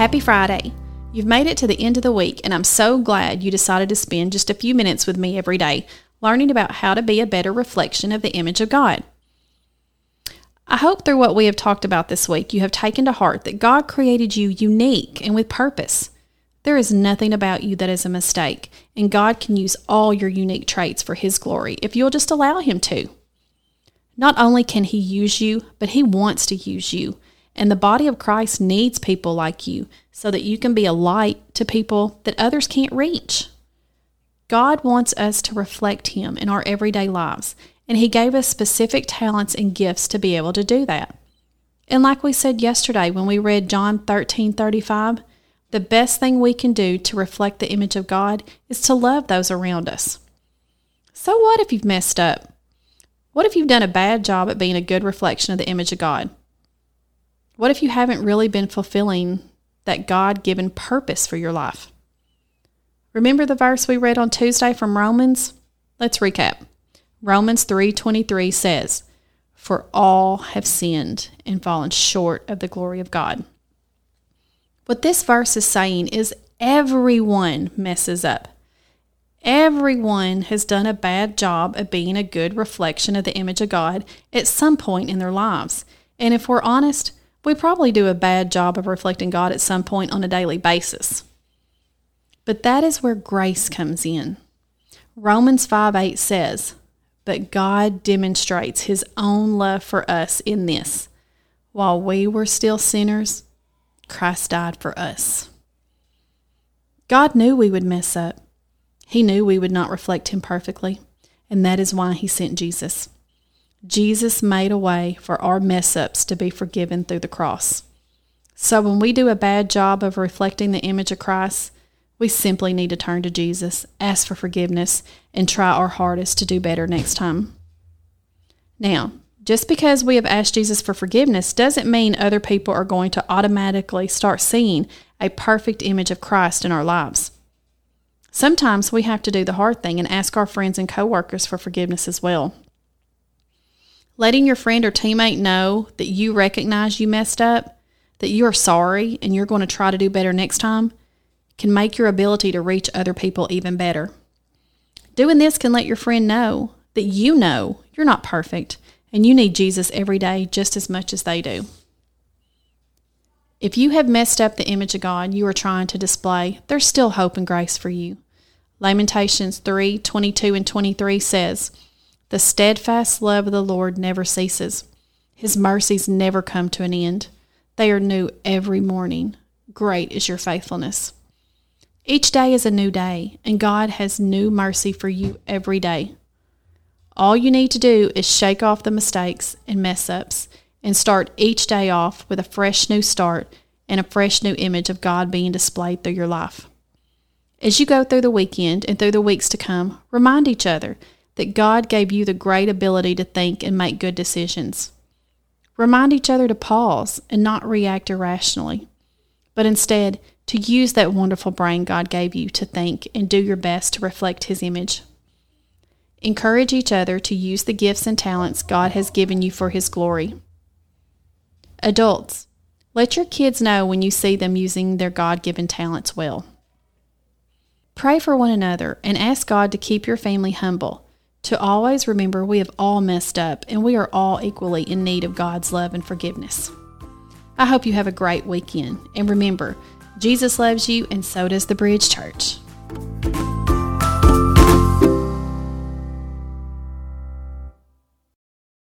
Happy Friday! You've made it to the end of the week, and I'm so glad you decided to spend just a few minutes with me every day learning about how to be a better reflection of the image of God. I hope through what we have talked about this week, you have taken to heart that God created you unique and with purpose. There is nothing about you that is a mistake, and God can use all your unique traits for His glory if you'll just allow Him to. Not only can He use you, but He wants to use you. And the body of Christ needs people like you so that you can be a light to people that others can't reach. God wants us to reflect Him in our everyday lives, and He gave us specific talents and gifts to be able to do that. And like we said yesterday when we read John 13 35, the best thing we can do to reflect the image of God is to love those around us. So, what if you've messed up? What if you've done a bad job at being a good reflection of the image of God? What if you haven't really been fulfilling that God given purpose for your life? Remember the verse we read on Tuesday from Romans? Let's recap. Romans 3:23 says, "For all have sinned and fallen short of the glory of God." What this verse is saying is everyone messes up. Everyone has done a bad job of being a good reflection of the image of God at some point in their lives. And if we're honest, we probably do a bad job of reflecting God at some point on a daily basis. But that is where grace comes in. Romans 5 8 says, but God demonstrates his own love for us in this. While we were still sinners, Christ died for us. God knew we would mess up. He knew we would not reflect him perfectly, and that is why he sent Jesus. Jesus made a way for our mess ups to be forgiven through the cross. So when we do a bad job of reflecting the image of Christ, we simply need to turn to Jesus, ask for forgiveness, and try our hardest to do better next time. Now, just because we have asked Jesus for forgiveness doesn't mean other people are going to automatically start seeing a perfect image of Christ in our lives. Sometimes we have to do the hard thing and ask our friends and coworkers for forgiveness as well. Letting your friend or teammate know that you recognize you messed up, that you are sorry and you're going to try to do better next time can make your ability to reach other people even better. Doing this can let your friend know that you know you're not perfect and you need Jesus every day just as much as they do. If you have messed up the image of God you are trying to display, there's still hope and grace for you. Lamentations 3 22 and 23 says, The steadfast love of the Lord never ceases, His mercies never come to an end. They are new every morning. Great is your faithfulness. Each day is a new day, and God has new mercy for you every day. All you need to do is shake off the mistakes and mess ups and start each day off with a fresh new start and a fresh new image of God being displayed through your life. As you go through the weekend and through the weeks to come, remind each other that God gave you the great ability to think and make good decisions. Remind each other to pause and not react irrationally, but instead to use that wonderful brain God gave you to think and do your best to reflect His image. Encourage each other to use the gifts and talents God has given you for His glory. Adults, let your kids know when you see them using their God given talents well. Pray for one another and ask God to keep your family humble, to always remember we have all messed up and we are all equally in need of God's love and forgiveness. I hope you have a great weekend, and remember, Jesus loves you, and so does the Bridge Church.